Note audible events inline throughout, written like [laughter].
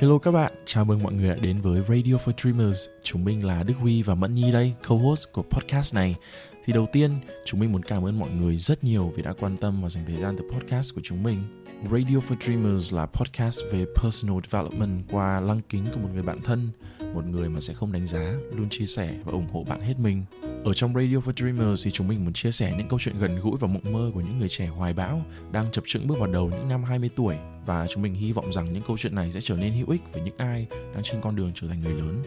Hello các bạn, chào mừng mọi người đã đến với Radio for Dreamers. Chúng mình là Đức Huy và Mẫn Nhi đây, co-host của podcast này. Thì đầu tiên, chúng mình muốn cảm ơn mọi người rất nhiều vì đã quan tâm và dành thời gian từ podcast của chúng mình. Radio for Dreamers là podcast về personal development qua lăng kính của một người bạn thân, một người mà sẽ không đánh giá, luôn chia sẻ và ủng hộ bạn hết mình. Ở trong Radio for Dreamers thì chúng mình muốn chia sẻ những câu chuyện gần gũi và mộng mơ của những người trẻ hoài bão đang chập chững bước vào đầu những năm 20 tuổi và chúng mình hy vọng rằng những câu chuyện này sẽ trở nên hữu ích với những ai đang trên con đường trở thành người lớn.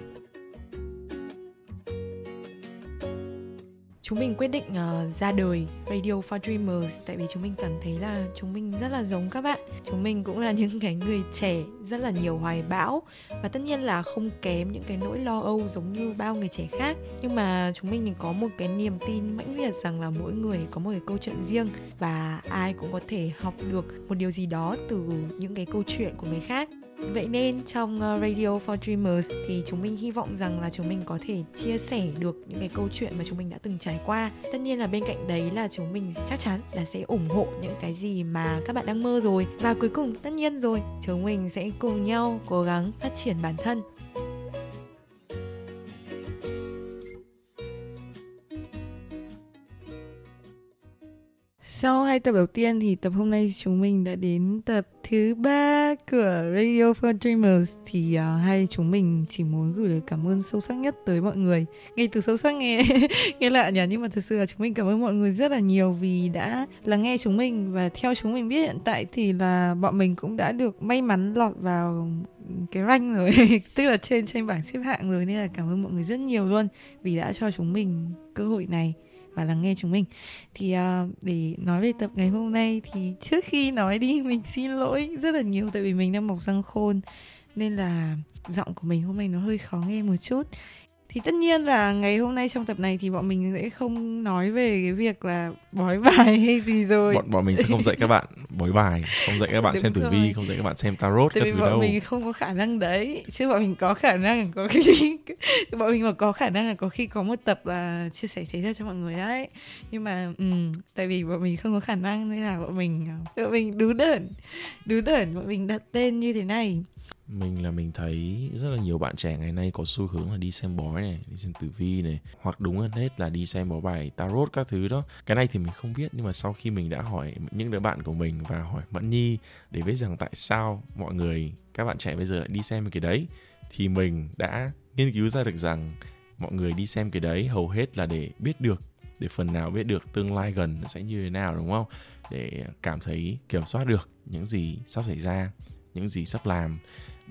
Chúng mình quyết định uh, ra đời Radio for Dreamers tại vì chúng mình cảm thấy là chúng mình rất là giống các bạn. Chúng mình cũng là [laughs] những cái người trẻ rất là nhiều hoài bão và tất nhiên là không kém những cái nỗi lo âu giống như bao người trẻ khác. Nhưng mà chúng mình thì có một cái niềm tin mãnh liệt rằng là mỗi người có một cái câu chuyện riêng và ai cũng có thể học được một điều gì đó từ những cái câu chuyện của người khác Vậy nên trong ờ, Radio for Dreamers thì chúng mình hy vọng rằng là chúng mình có thể chia sẻ được những cái câu chuyện mà chúng mình đã từng trải qua. Tất nhiên là bên cạnh đấy là chúng mình chắc chắn là sẽ ủng hộ những cái gì mà các bạn đang mơ rồi. Và cuối cùng tất nhiên rồi, chúng mình sẽ cùng nhau cố gắng phát triển bản thân Sau hai tập đầu tiên thì tập hôm nay chúng mình đã đến tập thứ ba của Radio for Dreamers thì uh, hai chúng mình chỉ muốn gửi lời cảm ơn sâu sắc nhất tới mọi người. Ngay từ sâu sắc nghe [laughs] nghe lạ nhỉ nhưng mà thật sự là chúng mình cảm ơn mọi người rất là nhiều vì đã lắng nghe chúng mình. Và theo chúng mình biết hiện tại thì là bọn mình cũng đã được may mắn lọt vào cái rank rồi. [laughs] Tức là trên trên bảng xếp hạng rồi nên là cảm ơn mọi người rất nhiều luôn vì đã cho chúng mình cơ hội này và lắng nghe chúng mình. Thì uh, để nói về tập ngày hôm nay thì trước khi nói đi [laughs] mình xin lỗi rất là nhiều tại vì mình đang mọc răng khôn nên là giọng của mình hôm nay nó hơi khó nghe một chút thì tất nhiên là ngày hôm nay trong tập này thì bọn mình sẽ không nói về cái việc là bói [laughs] bài hay gì rồi. Bọn bọn mình sẽ không dạy các bạn bói bài không dạy các bạn Đúng xem tử vi không dạy các bạn xem tarot Tại các vì thứ bọn mình không có khả năng đấy chứ bọn mình có khả năng có khi [laughs] bọn mình mà có khả năng là có khi có một tập là chia sẻ thế ra cho mọi người đấy nhưng mà um, tại vì bọn mình không có khả năng nên là bọn mình bọn mình đú đởn đú đởn bọn mình đặt tên như thế này mình là mình thấy rất là nhiều bạn trẻ ngày nay có xu hướng là đi xem bói này, đi xem tử vi này, hoặc đúng hơn hết là đi xem bói bài tarot các thứ đó. Cái này thì mình không biết, nhưng mà sau khi mình đã hỏi những đứa bạn của mình và hỏi mẫn nhi để biết rằng tại sao mọi người, các bạn trẻ bây giờ lại đi xem cái đấy, thì mình đã nghiên cứu ra được rằng mọi người đi xem cái đấy hầu hết là để biết được, để phần nào biết được tương lai gần nó sẽ như thế nào, đúng không? Để cảm thấy kiểm soát được những gì sắp xảy ra, những gì sắp làm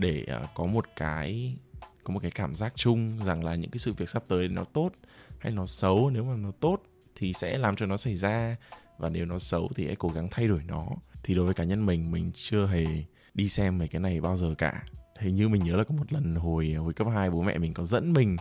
để à, có một cái có một cái cảm giác chung rằng là những cái sự việc sắp tới nó tốt hay nó xấu nếu mà nó tốt thì sẽ làm cho nó xảy ra và nếu nó xấu thì hãy cố gắng thay đổi nó. Thì đối với cá nhân mình mình chưa hề đi xem mấy cái này bao giờ cả. Hình như mình nhớ là có một lần hồi hồi cấp 2 bố mẹ mình có dẫn mình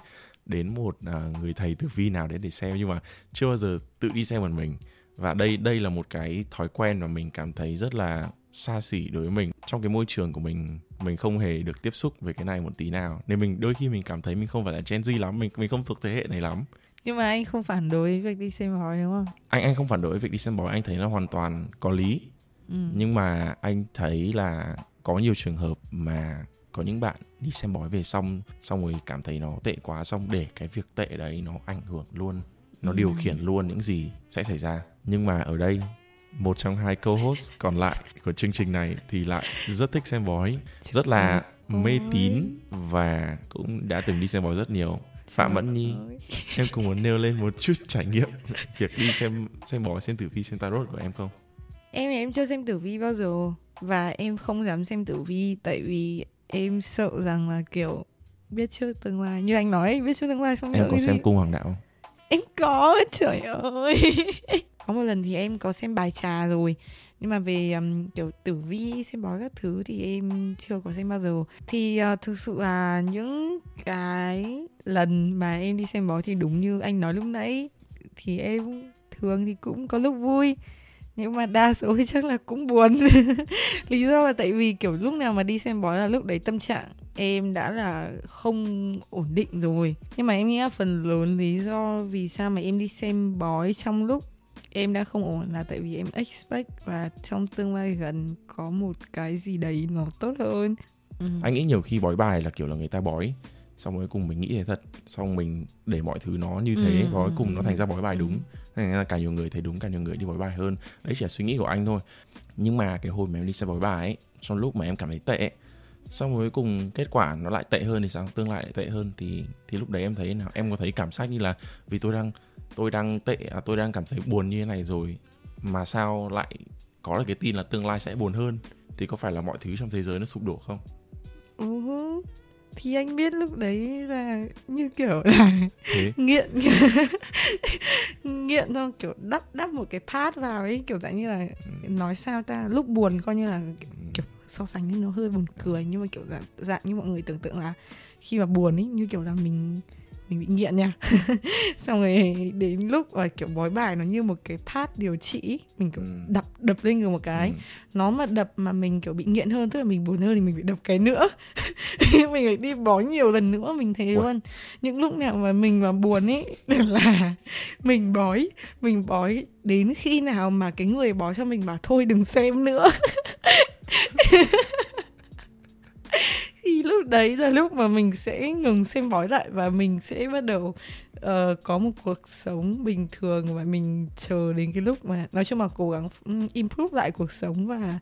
đến một uh, người thầy tử vi nào đấy để xem nhưng mà chưa bao giờ tự đi xem một mình. Và đây đây là một cái thói quen mà mình cảm thấy rất là xa xỉ đối với mình. Trong cái môi trường của mình mình không hề được tiếp xúc với cái này một tí nào. Nên mình đôi khi mình cảm thấy mình không phải là Gen Z lắm mình mình không thuộc thế hệ này lắm. Nhưng mà anh không phản đối việc đi xem bói đúng không? Anh anh không phản đối việc đi xem bói anh thấy nó hoàn toàn có lý. Ừ. nhưng mà anh thấy là có nhiều trường hợp mà có những bạn đi xem bói về xong xong rồi cảm thấy nó tệ quá xong để cái việc tệ đấy nó ảnh hưởng luôn nó ừ. điều khiển luôn những gì sẽ xảy ra. Nhưng mà ở đây một trong hai co-host còn lại của chương trình này thì lại rất thích xem bói, rất là mê tín và cũng đã từng đi xem bói rất nhiều. Phạm Mẫn Nhi, [laughs] em cũng muốn nêu lên một chút trải nghiệm việc đi xem xem bói, xem tử vi, xem tarot của em không? Em em chưa xem tử vi bao giờ và em không dám xem tử vi tại vì em sợ rằng là kiểu biết trước tương lai như anh nói biết trước tương lai xong em có xem cung hoàng đạo không? Em có trời ơi [laughs] có một lần thì em có xem bài trà rồi. Nhưng mà về um, kiểu tử vi xem bói các thứ thì em chưa có xem bao giờ. Thì uh, thực sự là những cái lần mà em đi xem bói thì đúng như anh nói lúc nãy. Thì em thường thì cũng có lúc vui nhưng mà đa số chắc là cũng buồn. [laughs] Lý do là tại vì kiểu lúc nào mà đi xem bói là lúc đấy tâm trạng em đã là không ổn định rồi. Nhưng mà em nghĩ là phần lớn lý do vì sao mà em đi xem bói trong lúc em đã không ổn là tại vì em expect và trong tương lai gần có một cái gì đấy nó tốt hơn. Ừ. anh nghĩ nhiều khi bói bài là kiểu là người ta bói xong rồi cùng mình nghĩ thế thật xong mình để mọi thứ nó như thế Ừ, và cuối cùng nó thành ra bói bài Ừ. đúng. Thành ra càng nhiều người thấy đúng càng nhiều người đi bói bài hơn. Đấy chỉ là suy nghĩ của anh thôi. Nhưng mà cái hồi mà em đi xem bói bài ấy trong lúc mà em cảm thấy tệ xong rồi cuối cùng kết quả nó lại tệ hơn thì sao? Tương lai lại tệ hơn thì thì lúc đấy em thấy nào? Em có thấy cảm giác như là vì tôi đang tôi đang tệ à, tôi đang cảm thấy buồn như thế này rồi. Mà sao lại có được cái tin là tương lai sẽ buồn hơn? Thì có phải là mọi thứ trong thế giới nó sụp đổ không? Ừ. Thì anh biết lúc đấy là như kiểu là thế? [laughs] nghiện. Nghiện thôi kiểu đắp đắp một cái pad vào ấy kiểu dạng như là nói sao ta lúc buồn coi như là kiểu so sánh nên nó hơi buồn cười. Nhưng mà kiểu dạng, dạng như mọi người tưởng tượng là khi mà buồn ấy như kiểu là mình mình bị nghiện nha. [laughs] Xong rồi đến lúc mà kiểu bói bài nó như một cái pad điều trị mình kiểu Ừ. đập đập lên người một cái. Ừ. nó mà đập mà mình kiểu bị nghiện hơn tức là mình buồn hơn thì mình phải đập cái nữa. [laughs] Mình phải đi bói nhiều lần nữa mình thấy luôn. Những lúc nào mà mình mà buồn ấy [laughs] là mình bói mình bói đến khi nào mà cái người bói cho mình bảo thôi đừng xem nữa thì lúc đấy là lúc mà mình sẽ ngừng xem bói lại và mình sẽ bắt đầu ờ, có một cuộc sống bình thường và mình chờ đến cái lúc mà nói chung là cố gắng um, improve lại cuộc sống và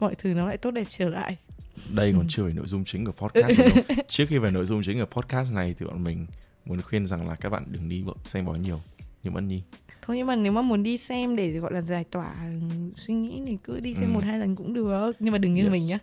mọi thứ nó lại tốt đẹp trở lại đây còn Ừ. chưa phải nội dung chính của podcast đâu. [laughs] trước khi về nội dung chính của podcast này thì bọn mình muốn khuyên rằng là các bạn đừng đi xem bói nhiều như Ân Nhi thôi nhưng mà nếu mà muốn đi xem để gọi là giải tỏa suy nghĩ thì cứ đi xem Ừ. một hai lần cũng được nhưng mà đừng như Yes. mình nhá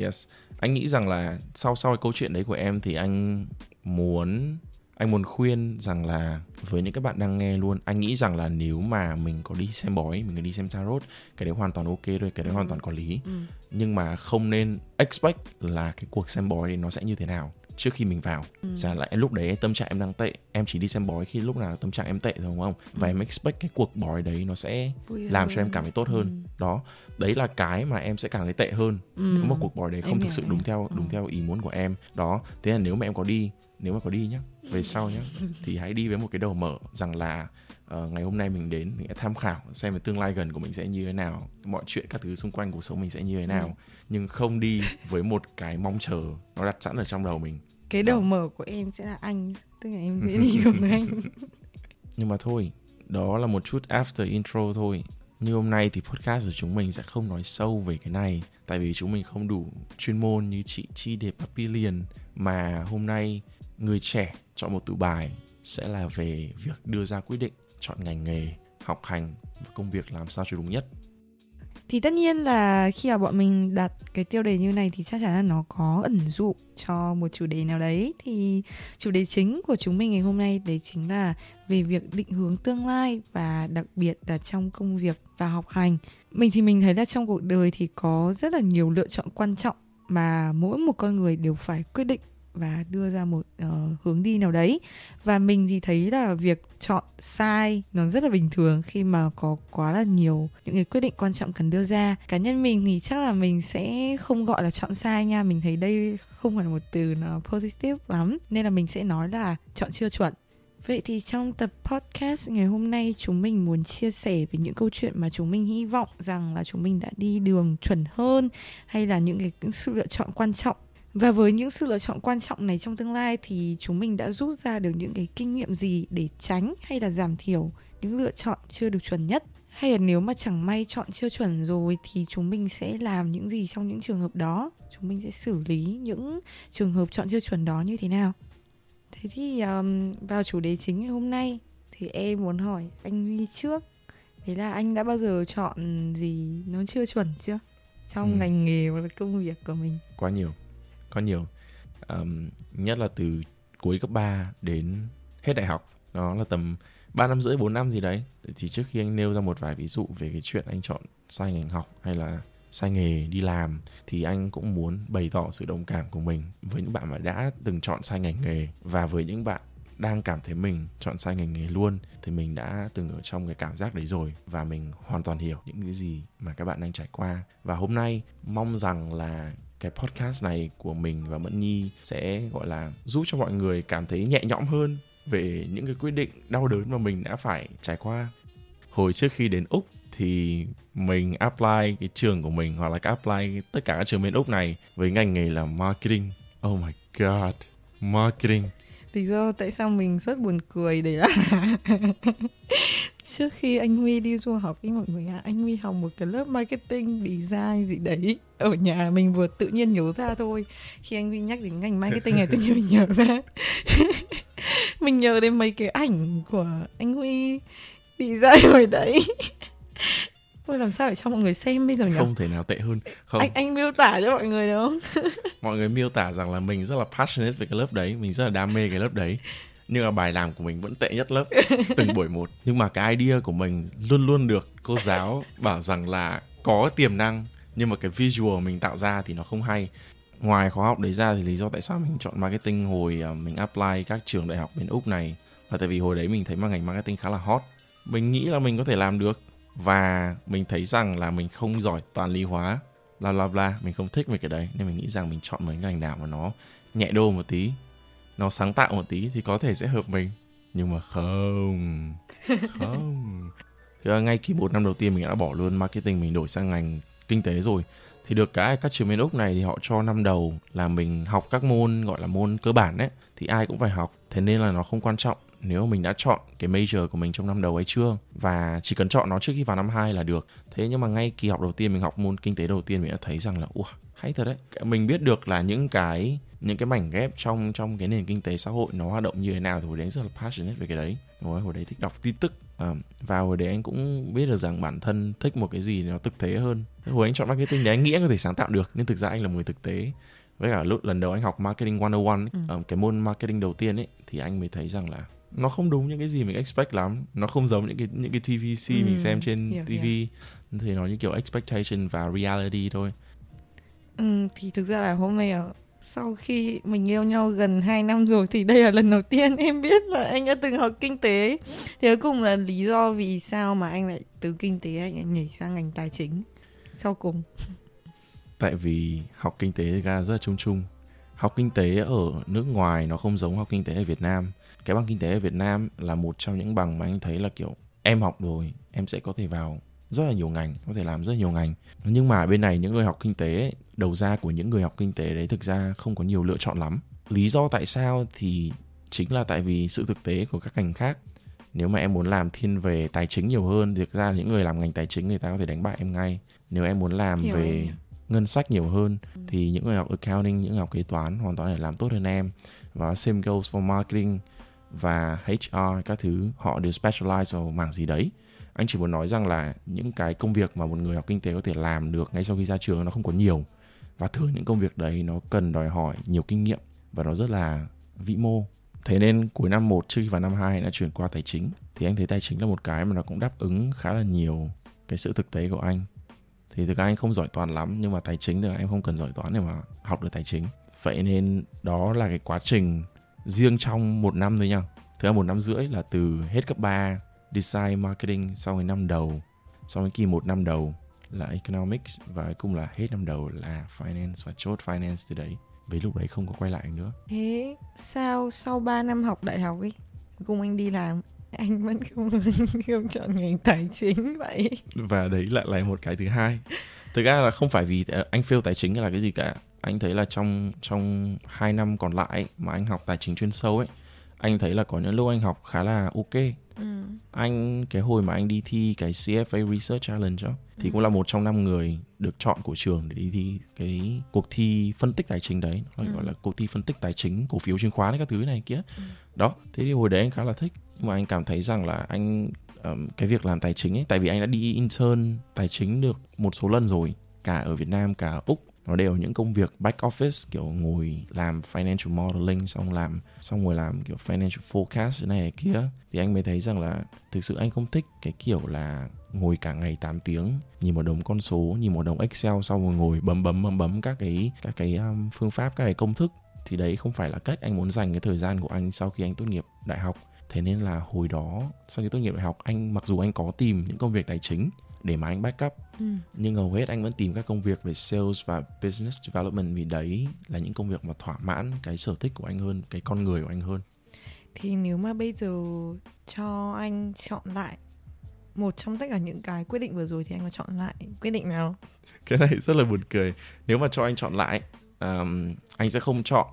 yes anh nghĩ rằng là sau sau cái câu chuyện đấy của em thì anh muốn anh muốn khuyên rằng là với những các bạn đang nghe luôn anh nghĩ rằng là nếu mà mình có đi xem bói mình có đi xem tarot cái đấy hoàn toàn ok thôi cái đấy hoàn toàn có lý. Ừ. nhưng mà không nên expect là cái cuộc xem bói đấy nó sẽ như thế nào trước khi mình vào Ừ. Giả lại lúc đấy tâm trạng em đang tệ Em chỉ đi xem bói khi lúc nào tâm trạng em tệ thôi đúng không Và Ừ. em expect cái cuộc bói đấy nó sẽ Vui làm cho hơn. em cảm thấy tốt hơn Ừ. Đó Đấy là cái mà em sẽ cảm thấy tệ hơn Ừ. Nếu mà cuộc bói đấy Em không hiểu, thực sự em đúng theo đúng Ừ. theo ý muốn của em Đó Thế là nếu mà em có đi Nếu mà có đi nhá Về [laughs] sau nhá Thì hãy đi với một cái đầu mở Rằng là ờ, ngày hôm nay mình đến mình sẽ tham khảo xem về tương lai gần của mình sẽ như thế nào mọi chuyện các thứ xung quanh cuộc sống mình sẽ như thế nào Ừ. nhưng không đi với một cái mong chờ nó đặt sẵn ở trong đầu mình cái đầu Đó. mở của em sẽ là anh tức là em sẽ đi [laughs] cùng anh [laughs] Nhưng mà thôi, đó là một chút after intro thôi. Như hôm nay thì podcast của chúng mình sẽ không nói sâu về cái này Tại vì chúng mình không đủ chuyên môn như chị Chi Đề Papillion Mà hôm nay người trẻ chọn một tủ bài sẽ là về việc đưa ra quyết định Chọn ngành nghề, học hành và công việc làm sao cho đúng nhất. Thì tất nhiên là khi mà bọn mình đặt cái tiêu đề như này thì chắc chắn là nó có ẩn dụ cho một chủ đề nào đấy. Thì chủ đề chính của chúng mình ngày hôm nay đấy chính là về việc định hướng tương lai và đặc biệt là trong công việc và học hành. Mình thì mình thấy là trong cuộc đời thì có rất là nhiều lựa chọn quan trọng mà mỗi một con người đều phải quyết định và đưa ra một uh, hướng đi nào đấy. Và mình thì thấy là việc chọn sai nó rất là bình thường khi mà có quá là nhiều những cái quyết định quan trọng cần đưa ra. Cá nhân mình thì chắc là mình sẽ không gọi là chọn sai nha. Mình thấy đây không phải là một từ nó positive lắm. Nên là mình sẽ nói là chọn chưa chuẩn. Vậy thì trong tập podcast ngày hôm nay chúng mình muốn chia sẻ về những câu chuyện mà chúng mình hy vọng rằng là chúng mình đã đi đường chuẩn hơn hay là những cái sự lựa chọn quan trọng và với những sự lựa chọn quan trọng này trong tương lai thì chúng mình đã rút ra được những cái kinh nghiệm gì để tránh hay là giảm thiểu những lựa chọn chưa được chuẩn nhất? Hay là nếu mà chẳng may chọn chưa chuẩn rồi thì chúng mình sẽ làm những gì trong những trường hợp đó? Chúng mình sẽ xử lý những trường hợp chọn chưa chuẩn đó như thế nào? Thế thì um, vào chủ đề chính ngày hôm nay thì em muốn hỏi anh Huy trước. Thế là anh đã bao giờ chọn gì nó chưa chuẩn chưa? Trong Ừ. ngành nghề và công việc của mình? Quá nhiều, khá nhiều. Um, Nhất là từ cuối cấp 3 đến hết đại học. Đó là tầm 3 năm rưỡi, 4 năm gì đấy. Thì trước khi anh nêu ra một vài ví dụ về cái chuyện anh chọn sai ngành học hay là sai nghề đi làm thì anh cũng muốn bày tỏ sự đồng cảm của mình với những bạn mà đã từng chọn sai ngành nghề và với những bạn đang cảm thấy mình chọn sai ngành nghề luôn thì mình đã từng ở trong cái cảm giác đấy rồi và mình hoàn toàn hiểu những cái gì mà các bạn đang trải qua. Và hôm nay mong rằng là cái podcast này của mình và Mẫn Nhi sẽ, gọi là, giúp cho mọi người cảm thấy nhẹ nhõm hơn về những cái quyết định đau đớn mà mình đã phải trải qua. Hồi trước khi đến Úc thì mình apply cái trường của mình hoặc là apply tất cả các trường bên úc này với ngành nghề là marketing. Oh my god, marketing. Lý do tại sao mình rất buồn cười đấy là [laughs] trước khi anh Huy đi du học với mọi người ạ. Anh Huy học một cái lớp marketing design gì đấy ở nhà mình vừa tự nhiên nhớ ra thôi. Khi anh Huy nhắc đến ngành marketing này tự nhiên mình nhớ ra. [laughs] Mình nhớ đến mấy cái ảnh của anh Huy design hồi đấy. Ôi làm sao để cho mọi người xem bây giờ nhỉ? không thể nào tệ hơn. Không. Anh anh miêu tả cho mọi người được không? [laughs] mọi người miêu tả rằng là mình rất là passionate về cái lớp đấy. Mình rất là đam mê cái lớp đấy nhưng mà bài làm của mình vẫn tệ nhất lớp từng buổi một. [laughs] Nhưng mà cái idea của mình luôn luôn được cô giáo bảo rằng là có tiềm năng nhưng mà cái visual mình tạo ra thì nó không hay. Ngoài khóa học đấy ra thì lý do tại sao mình chọn marketing hồi à, mình apply các trường đại học bên úc này là tại vì hồi đấy mình thấy mà ngành marketing khá là hot. Mình nghĩ là mình có thể làm được và mình thấy rằng là mình không giỏi toàn lý hóa bla bla bla mình không thích về cái đấy. Nên mình nghĩ rằng mình chọn mấy ngành nào mà nó nhẹ đô một tí nó sáng tạo một tí thì có thể sẽ hợp mình. Nhưng mà không [laughs] không. Thì là ngay khi một năm đầu tiên mình đã bỏ luôn marketing mình đổi sang ngành kinh tế rồi thì được cái các trường bên úc này thì họ cho năm đầu là mình học các môn gọi là môn cơ bản đấy thì ai cũng phải học. Thế nên là nó không quan trọng nếu mình đã chọn cái major của mình trong năm đầu ấy chưa. Và chỉ cần chọn nó trước khi vào năm 2 là được. Thế nhưng mà ngay kỳ học đầu tiên mình học môn kinh tế đầu tiên mình đã thấy rằng là ủa hay thật đấy. Mình biết được là những cái những cái mảnh ghép trong trong cái nền kinh tế xã hội nó hoạt động như thế nào thì hồi đấy rất là passionate về cái đấy hồi, hồi đấy thích đọc tin tức à, và hồi đấy anh cũng biết được rằng bản thân thích một cái gì nó thực tế hơn hồi anh chọn marketing đấy anh nghĩ anh có thể sáng tạo được nhưng thực ra anh là một người thực tế với cả lúc lần đầu anh học marketing 101 ấy, ừ. um, cái môn marketing đầu tiên ấy thì anh mới thấy rằng là nó không đúng những cái gì mình expect lắm nó không giống những cái những cái TVC ừ. mình xem trên hiểu, TV hiểu. thì nó như kiểu expectation và reality thôi ừ, thì thực ra là hôm nay ở sau khi mình yêu nhau gần 2 năm rồi thì đây là lần đầu tiên [laughs] em biết là anh đã từng học kinh tế. Thế cuối cùng là lý do vì sao mà anh lại từ kinh tế anh lại nhảy sang ngành tài chính sau cùng. [laughs] Tại vì học kinh tế thì ra rất là chung chung. Học kinh tế ở nước ngoài nó không giống học kinh tế ở Việt Nam. Cái bằng kinh tế ở Việt Nam là một trong những bằng mà anh thấy là kiểu em học rồi, em sẽ có thể vào rất là nhiều ngành có thể làm rất nhiều ngành. Nhưng mà bên này những người học kinh tế đầu ra của những người học kinh tế đấy thực ra không có nhiều lựa chọn lắm. Lý do tại sao thì chính là tại vì sự thực tế của các ngành khác. Nếu mà em muốn làm thiên về tài chính nhiều hơn thì thực ra những người làm ngành tài chính người ta có thể đánh bại em ngay. Nếu em muốn làm Hiểu về em. ngân sách nhiều hơn ừ. thì những người học accounting những người học kế toán hoàn toàn để làm tốt hơn em. Và same goes for marketing và HR các thứ họ đều specialize vào mảng gì đấy anh chỉ muốn nói rằng là những cái công việc mà một người học kinh tế có thể làm được ngay sau khi ra trường nó không có nhiều. Và thường những công việc đấy nó cần đòi hỏi nhiều kinh nghiệm và nó rất là vĩ mô. Thế nên cuối năm 1 trước khi vào năm 2 đã chuyển qua tài chính. Thì anh thấy tài chính là một cái mà nó cũng đáp ứng khá là nhiều cái sự thực tế của anh. Thì thực ra anh không giỏi toán lắm, nhưng mà tài chính thì anh không cần giỏi toán để mà học được tài chính. Vậy nên đó là cái quá trình riêng trong một năm thôi nha. Thứ một năm rưỡi là từ hết cấp 3 design marketing sau cái năm đầu sau cái kỳ một năm đầu là economics và cuối cùng là hết năm đầu là finance và chốt finance từ đấy. Với lúc đấy không có quay lại nữa. Thế sao sau 3 năm học đại học ấy cùng anh đi làm anh vẫn không [laughs] không chọn ngành tài chính vậy? Và đấy lại là một cái thứ hai. Thực ra là không phải vì ờ, anh fail tài chính là cái gì cả. Anh thấy là trong trong hai năm còn lại mà anh học tài chính chuyên sâu ấy anh thấy là có những lúc anh học khá là ok ừ. anh cái hồi mà anh đi thi cái CFA Research Challenge đó thì ừ. cũng là một trong năm người được chọn của trường để đi thi cái cuộc thi phân tích tài chính đấy ừ. gọi là cuộc thi phân tích tài chính cổ phiếu chứng khoán ấy, các thứ này kia ừ. đó thế thì hồi đấy anh khá là thích nhưng mà anh cảm thấy rằng là anh um, cái việc làm tài chính ấy tại vì anh đã đi intern tài chính được một số lần rồi cả ở Việt Nam cả ở úc nó đều những công việc back office kiểu ngồi làm financial modeling xong làm xong ngồi làm kiểu financial forecast này kia. Thì anh mới thấy rằng là thực sự anh không thích cái kiểu là ngồi cả ngày 8 tiếng nhìn một đống con số nhìn một đống excel xong rồi ngồi bấm bấm bấm bấm các cái các cái um, phương pháp các cái công thức. Thì đấy không phải là cách anh muốn dành cái thời gian của anh sau khi anh tốt nghiệp đại học. Thế nên là hồi đó sau khi tốt nghiệp đại học anh mặc dù anh có tìm những công việc tài chính để mà anh backup. Ừ. nhưng hầu hết anh vẫn tìm các công việc về sales và business development vì đấy là những công việc mà thỏa mãn cái sở thích của anh hơn cái con người của anh hơn. Thì nếu mà bây giờ cho anh chọn lại một trong tất cả những cái quyết định vừa rồi thì anh có chọn lại quyết định nào? Cái này rất là buồn cười. Nếu mà cho anh chọn lại um, anh sẽ không chọn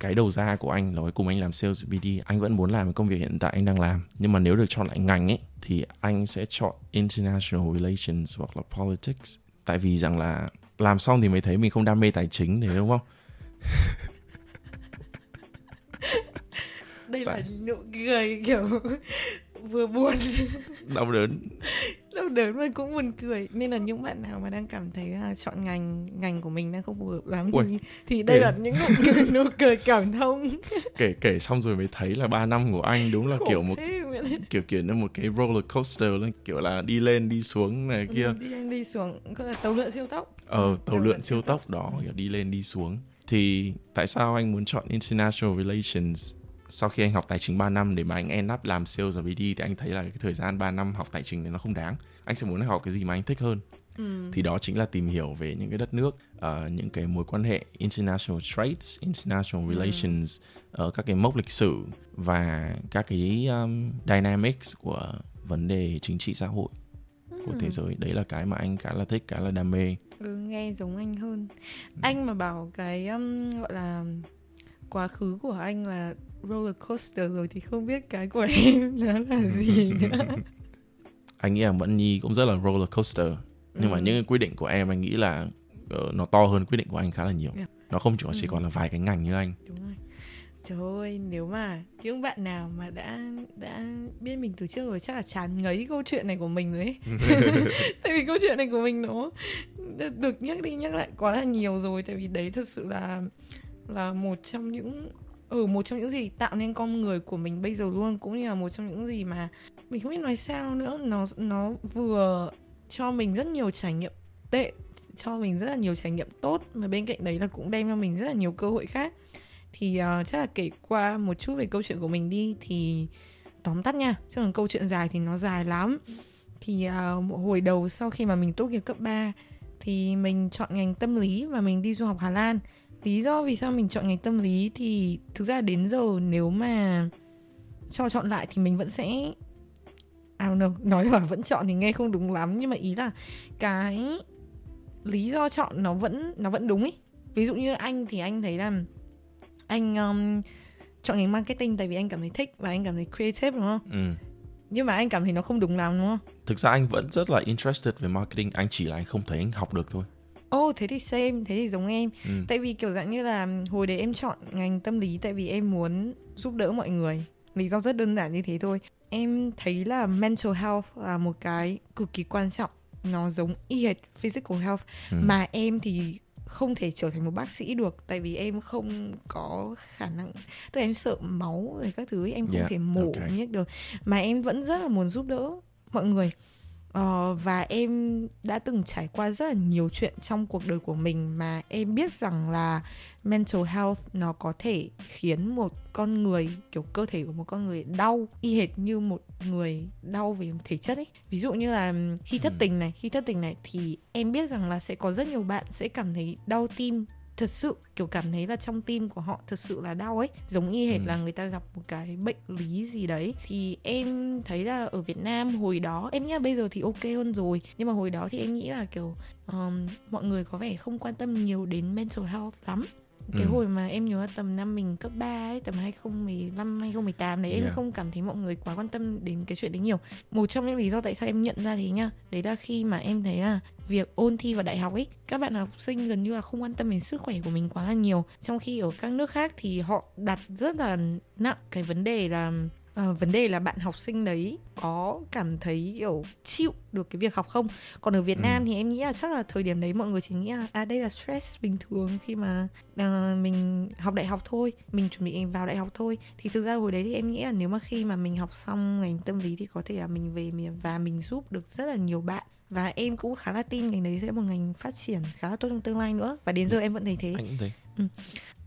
cái đầu ra của anh nói cùng anh làm sales BD anh vẫn muốn làm công việc hiện tại anh đang làm. Nhưng mà nếu được chọn lại ngành ấy thì anh sẽ chọn international relations hoặc là politics. Tại vì rằng là làm xong thì mới thấy mình không đam mê tài chính này đúng không? Đây là nụ cười kiểu [laughs] vừa buồn. Đau đớn đau đớn mà cũng buồn cười. Nên là những bạn nào mà đang cảm thấy là chọn ngành ngành của mình đang không phù hợp lắm thì, thì đây kể... là những nụ cười, nụ cười cảm thông. [laughs] Kể kể xong rồi mới thấy là 3 năm của anh đúng là Khổ kiểu một kiểu kiểu như một cái roller coaster luôn kiểu là đi lên đi xuống này kia. ừ, đi lên đi xuống là tàu lượn siêu tốc. Ờ tàu lượn siêu tốc đó kiểu đi lên đi xuống. Thì tại sao anh muốn chọn international relations sau khi anh học tài chính 3 năm để mà anh end up làm sales ở VD thì anh thấy là cái thời gian 3 năm học tài chính này nó không đáng anh sẽ muốn học cái gì mà anh thích hơn Ừ. thì đó chính là tìm hiểu về những cái đất nước uh, những cái mối quan hệ international trades international ừ. relations uh, các cái mốc lịch sử và các cái um, dynamics của vấn đề chính trị xã hội ừ. của thế giới đấy là cái mà anh khá là thích khá là đam mê ừ, nghe giống anh hơn ừ. anh mà bảo cái um, gọi là quá khứ của anh là roller coaster rồi thì không biết cái của [laughs] em nó là gì nữa. [laughs] Anh nghĩ là Mẫn Nhi cũng rất là roller coaster. Nhưng ừ. mà những quyết định của em anh nghĩ là uh, nó to hơn quyết định của anh khá là nhiều. Yeah. Nó không chỉ, chỉ ừ. còn là vài cái ngành như anh. Đúng rồi. Trời ơi nếu mà những bạn nào mà đã đã biết mình từ trước rồi chắc là chán ngấy câu chuyện này của mình rồi ấy. [laughs] Tại vì câu chuyện này của mình nó được nhắc đi nhắc lại quá là nhiều rồi. Tại vì đấy thật sự là là một trong những ừ một trong những gì tạo nên con người của mình bây giờ luôn cũng như là một trong những gì mà mình không biết nói sao nữa. Nó nó vừa cho mình rất nhiều trải nghiệm tệ cho mình rất là nhiều trải nghiệm tốt và bên cạnh đấy là cũng đem cho mình rất là nhiều cơ hội khác. Thì uh, chắc là kể qua một chút về câu chuyện của mình đi thì tóm tắt nha. Chứ còn câu chuyện dài thì nó dài lắm. Thì uh, hồi đầu sau khi mà mình tốt nghiệp cấp 3 thì mình chọn ngành tâm lý và mình đi du học Hà Lan lý do vì sao mình chọn ngành tâm lý thì thực ra đến giờ nếu mà cho chọn lại thì mình vẫn sẽ I don't know, nói là vẫn chọn thì nghe không đúng lắm nhưng mà ý là cái lý do chọn nó vẫn nó vẫn đúng ý ví dụ như anh thì anh thấy là anh um, chọn ngành marketing tại vì anh cảm thấy thích và anh cảm thấy creative đúng không? Ừ. Nhưng mà anh cảm thấy nó không đúng lắm đúng không? Thực ra anh vẫn rất là interested về marketing, anh chỉ là anh không thấy anh học được thôi. Ồ oh, thế thì same, thế thì giống em. Ừ. Tại vì kiểu dạng như là hồi đấy em chọn ngành tâm lý tại vì em muốn giúp đỡ mọi người. Lý do rất đơn giản như thế thôi. Em thấy là mental health là một cái cực kỳ quan trọng. Nó giống y hệt physical health ừ. mà em thì không thể trở thành một bác sĩ được tại vì em không có khả năng tức là em sợ máu rồi các thứ em không yeah, thể mổ okay. nhét được mà em vẫn rất là muốn giúp đỡ mọi người Uh, và em đã từng trải qua rất là nhiều chuyện trong cuộc đời của mình mà em biết rằng là mental health nó có thể khiến một con người kiểu cơ thể của một con người đau y hệt như một người đau về thể chất ấy ví dụ như là khi thất ừ. tình này khi thất tình này thì em biết rằng là sẽ có rất nhiều bạn sẽ cảm thấy đau tim thật sự kiểu cảm thấy là trong tim của họ thật sự là đau ấy. Giống y hệt ừ. là người ta gặp một cái bệnh lý gì đấy. Thì em thấy là ở Việt Nam hồi đó em nghĩ là bây giờ thì ok hơn rồi. Nhưng mà hồi đó thì em nghĩ là kiểu um, mọi người có vẻ không quan tâm nhiều đến mental health lắm cái ừ. hồi mà em nhớ tầm năm mình cấp 3 ấy tầm 2015 2018 đấy yeah. em không cảm thấy mọi người quá quan tâm đến cái chuyện đấy nhiều một trong những lý do tại sao em nhận ra thế nhá đấy là khi mà em thấy là việc ôn thi vào đại học ấy các bạn học sinh gần như là không quan tâm đến sức khỏe của mình quá là nhiều trong khi ở các nước khác thì họ đặt rất là nặng cái vấn đề là à, vấn đề là bạn học sinh đấy có cảm thấy kiểu chịu được cái việc học không? Còn ở Việt ừ. Nam thì em nghĩ là chắc là thời điểm đấy mọi người chỉ nghĩ là à đây là stress bình thường khi mà uh, mình học đại học thôi mình chuẩn bị vào đại học thôi. Thì thực ra hồi đấy thì em nghĩ là nếu mà khi mà mình học xong ngành tâm lý thì có thể là mình về và mình giúp được rất là nhiều bạn. Và em cũng khá là tin ngành đấy sẽ một ngành phát triển khá là tốt trong tương lai nữa. Và đến giờ em vẫn thấy thế. Anh cũng thấy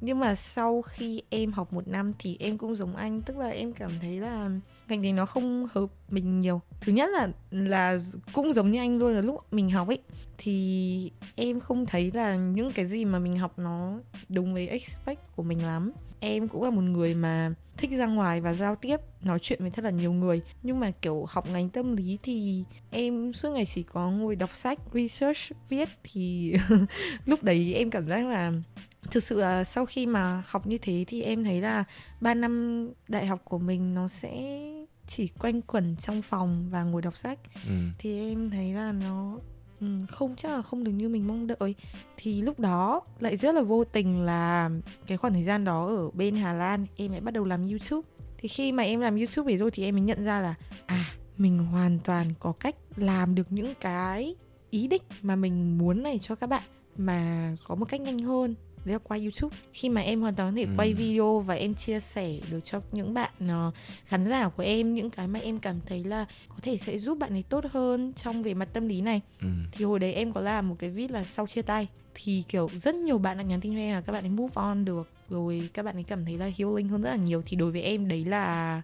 nhưng mà sau khi em học một năm thì em cũng giống anh, tức là em cảm thấy là ngành này nó không hợp mình nhiều. Thứ nhất là là cũng giống như anh luôn, là lúc mình học ấy, thì em không thấy là những cái gì mà mình học nó đúng với expect của mình lắm. Em cũng là một người mà thích ra ngoài và giao tiếp, nói chuyện với thật là nhiều người. Nhưng mà kiểu học ngành tâm lý thì em suốt ngày chỉ có ngồi đọc sách, research, viết thì [laughs] lúc đấy em cảm giác là thực sự là sau khi mà học như thế thì em thấy là 3 năm đại học của mình nó sẽ chỉ quanh quẩn trong phòng và ngồi đọc sách. Ừ. thì em thấy là nó ừ, không chắc là không được như mình mong đợi. Thì lúc đó lại rất là vô tình là cái khoảng thời gian đó ở bên Hà Lan em lại bắt đầu làm YouTube. Thì khi mà em làm YouTube về rồi thì em mới nhận ra là à mình hoàn toàn có cách làm được những cái ý định mà mình muốn này cho các bạn mà có một cách nhanh hơn đấy là qua YouTube. Khi mà em hoàn toàn có thể Ừ. quay video và em chia sẻ được cho những bạn ờ, khán giả của em những cái mà em cảm thấy là có thể sẽ giúp bạn ấy tốt hơn trong về mặt tâm lý này. Ừ. thì hồi đấy em có làm một cái vid là sau chia tay. Thì kiểu rất nhiều bạn đã nhắn tin cho em là các bạn ấy move on được rồi các bạn ấy cảm thấy là healing hơn rất là nhiều. Thì đối với em đấy là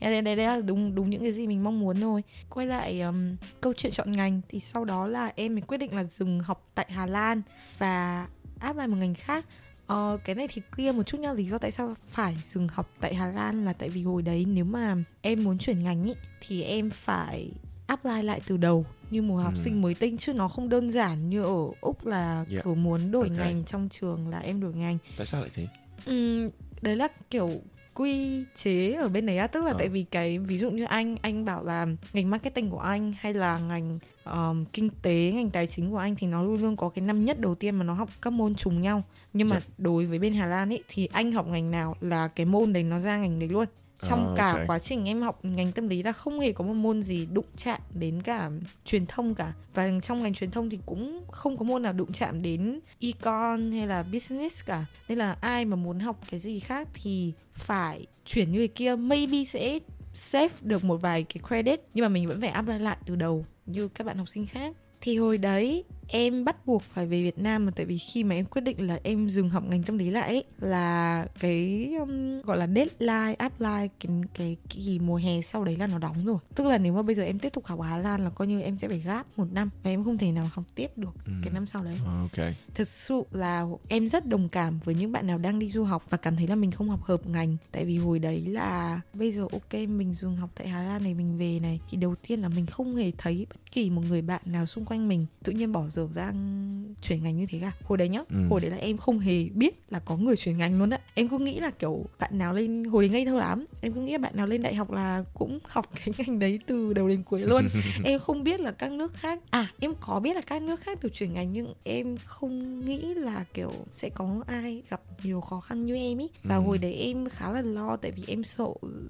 đây, đây, đây là đúng đúng những cái gì mình mong muốn thôi. Quay lại um, câu chuyện chọn ngành thì sau đó là em mới quyết định là dừng học tại Hà Lan. Và áp lại một ngành khác Ờ, cái này thì clear một chút nha lý do tại sao phải dừng học tại Hà Lan là tại vì hồi đấy nếu mà em muốn chuyển ngành ý, thì em phải apply lại từ đầu như một học Ừ. sinh mới tinh chứ nó không đơn giản như ở úc là Yeah. cứ muốn đổi Ok. ngành trong trường là em đổi ngành tại sao lại thế Ừm, đấy là kiểu quy chế ở bên đấy á tức là Ờ. tại vì cái ví dụ như anh anh bảo là ngành marketing của anh hay là ngành um, kinh tế ngành tài chính của anh thì nó luôn luôn có cái năm nhất đầu tiên mà nó học các môn trùng nhau nhưng mà Dạ. đối với bên Hà Lan ấy thì anh học ngành nào là cái môn đấy nó ra ngành đấy luôn trong Ờ, cả quá trình em học ngành tâm lý là không hề có một môn gì đụng chạm đến cả truyền thông cả. Và trong ngành truyền thông thì cũng không có môn nào đụng chạm đến econ hay là business cả. Nên là ai mà muốn học cái gì khác thì phải chuyển như cái kia. Maybe sẽ save được một vài cái credit nhưng mà mình vẫn phải apply lại từ đầu như các bạn học sinh khác. Thì hồi đấy em bắt buộc phải về Việt Nam mà tại vì khi mà em quyết định là em dừng học ngành tâm lý lại ấy, là cái um, gọi là deadline apply cái, cái kỳ mùa hè sau đấy là nó đóng rồi. Tức là nếu mà bây giờ em tiếp tục học ở Hà Lan là coi như em sẽ phải gap một năm và em không thể nào học tiếp được Ừ. cái năm sau đấy. Ờ, ok. Thực sự là em rất đồng cảm với những bạn nào đang đi du học và cảm thấy là mình không học hợp ngành. Tại vì hồi đấy là bây giờ ok mình dừng học tại Hà Lan này mình về này. Thì đầu tiên là mình không hề thấy bất kỳ một người bạn nào xung quanh mình tự nhiên bỏ dở ra chuyển ngành như thế cả. Hồi đấy nhá Ừ. hồi đấy là em không hề biết là có người chuyển ngành luôn á. Em cứ nghĩ là kiểu bạn nào lên hồi đấy ngây thơ lắm. Em cứ nghĩ là bạn nào lên đại học là cũng [laughs] học cái ngành đấy từ đầu đến cuối luôn. [laughs] Em không biết là các nước khác à em có biết là các nước khác được chuyển ngành nhưng em không nghĩ là kiểu sẽ có ai gặp nhiều khó khăn như em ý. Và Ừ. hồi đấy em khá là lo tại vì em sợ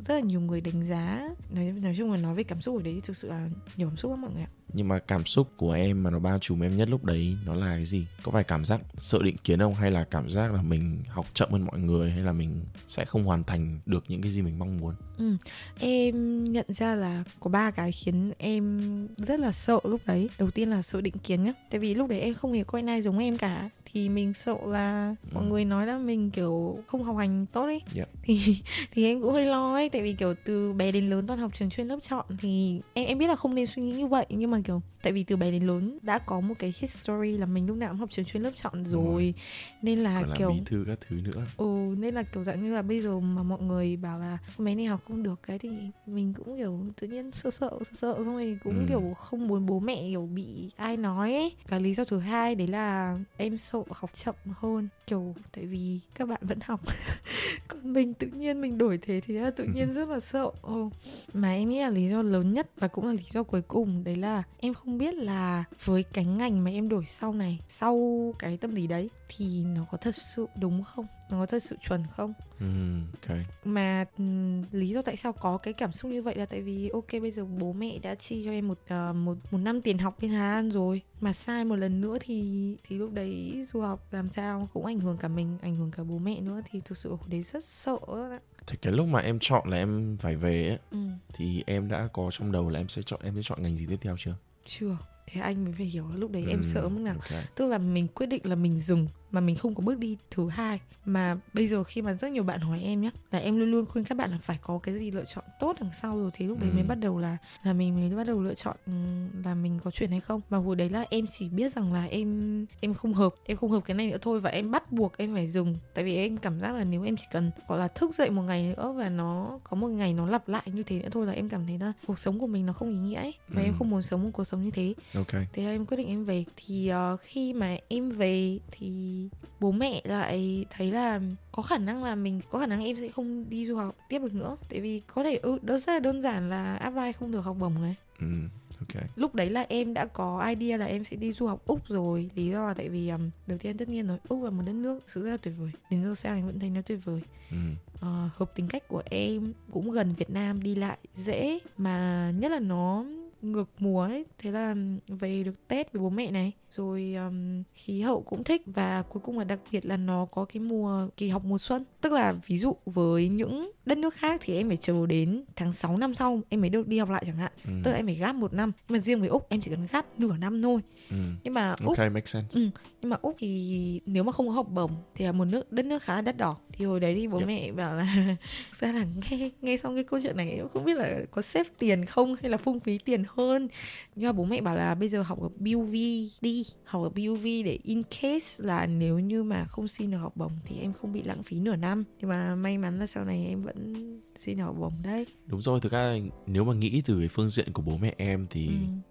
rất là nhiều người đánh giá. Nói, nói chung là nói về cảm xúc hồi đấy thì thực sự là nhiều cảm xúc lắm mọi người ạ nhưng mà cảm xúc của em mà nó bao trùm em nhất lúc đấy nó là cái gì? Có phải cảm giác sợ định kiến không? Hay là cảm giác là mình học chậm hơn mọi người? Hay là mình sẽ không hoàn thành được những cái gì mình mong muốn? Ừ. Em nhận ra là có ba cái khiến em rất là sợ lúc đấy. Đầu tiên là sợ định kiến nhá. Tại vì lúc đấy em không hề quen ai giống em cả. Thì mình sợ là mọi Ừ. người nói là mình kiểu không học hành tốt ấy. Dạ. [laughs] Thì thì em cũng hơi lo ấy. Tại vì kiểu từ bé đến lớn toàn học trường chuyên lớp chọn thì em em biết là không nên suy nghĩ như vậy nhưng mà kiểu tại vì từ bé đến lớn đã có một cái history là mình lúc nào cũng học trường chuyên lớp chọn rồi. rồi. Nên là là kiểu bí thư các thứ nữa Ừ nên là kiểu dạng như là bây giờ mà mọi người bảo là bé này học không được cái thì mình cũng kiểu tự nhiên sợ sợ sợ sợ xong rồi cũng Ừ. kiểu không muốn bố mẹ kiểu bị ai nói ấy. Cái lý do thứ hai đấy là em sợ học chậm hơn kiểu tại vì các bạn vẫn học [laughs] còn mình tự nhiên mình đổi thế thì là tự nhiên [laughs] rất là sợ ừ. mà em nghĩ là lý do lớn nhất và cũng là lý do cuối cùng đấy là em không biết là với cái ngành mà em đổi sau này sau cái tâm lý đấy thì nó có thật sự đúng không? Nó có thật sự chuẩn không? Ừ, ok. Mà ừm, lý do tại sao có cái cảm xúc như vậy là tại vì ok bây giờ bố mẹ đã chi cho em một ờ, một một năm tiền học bên Hà Lan rồi. Mà sai một lần nữa thì thì lúc đấy du học làm sao cũng ảnh hưởng cả mình ảnh hưởng cả bố mẹ nữa. Thì thực sự hồi đấy rất sợ thì cái lúc mà em chọn là em phải về ấy, ừ, thì em đã có trong đầu là em sẽ chọn em sẽ chọn ngành gì tiếp theo chưa? Chưa thế anh mới phải hiểu lúc đấy em Ừ, sợ mức nào ok. tức là mình quyết định là mình dừng mà mình không có bước đi thứ hai. Mà bây giờ khi mà rất nhiều bạn hỏi em nhé là em luôn luôn khuyên các bạn là phải có cái gì lựa chọn tốt đằng sau rồi thì lúc đấy Ừ. mới bắt đầu là là mình mới bắt đầu lựa chọn ừ, là mình có chuyện hay không. Và hồi đấy là em chỉ biết rằng là em em không hợp em không hợp cái này nữa thôi và em bắt buộc em phải dừng. Tại vì em cảm giác là nếu em chỉ cần gọi là thức dậy một ngày nữa và nó có một ngày nó lặp lại như thế nữa thôi là em cảm thấy là cuộc sống của mình nó không ý nghĩa ấy và Ừ. em không muốn sống một cuộc sống như thế. Ok. Thế là em quyết định em về. Thì ờ, khi mà em về thì bố mẹ lại thấy là có khả năng là mình có khả năng em sẽ không đi du học tiếp được nữa. Tại vì có thể ừ, đó rất là đơn giản là apply không được học bổng này. Ừ ok. Lúc đấy là em đã có idea là em sẽ đi du học úc rồi. Lý do là tại vì um, đầu tiên tất nhiên rồi úc là một đất nước sự rất là tuyệt vời. Đến giờ sang em vẫn thấy nó tuyệt vời. Ừ. Ờ, hợp tính cách của em cũng gần Việt Nam đi lại dễ mà nhất là nó ngược mùa ấy. Thế là về được Tết với bố mẹ này rồi um, khí hậu cũng thích và cuối cùng là đặc biệt là nó có cái mùa kỳ học mùa xuân. Tức là ví dụ với những đất nước khác thì em phải chờ đến tháng 6 năm sau em mới được đi học lại chẳng hạn. Ừ. Tức là em phải gap một năm. Nhưng mà riêng với úc em chỉ cần gap nửa năm thôi. Ừ. Nhưng mà úc ok make sense. Nhưng mà úc thì nếu mà không có học bổng thì là một nước đất nước khá là đắt đỏ. Thì hồi đấy thì bố Yep. mẹ bảo là [laughs] thực ra là nghe nghe xong cái câu chuyện này em không biết là có save tiền không hay là phung phí tiền hơn? Nhưng mà bố mẹ bảo là bây giờ học ở BUV đi học ở BUV để in case là nếu như mà không xin được học bổng thì em không bị lãng phí nửa năm. Nhưng mà may mắn là sau này em vẫn xin được học bổng đấy. Đúng rồi thực ra nếu mà nghĩ từ cái phương diện của bố mẹ em thì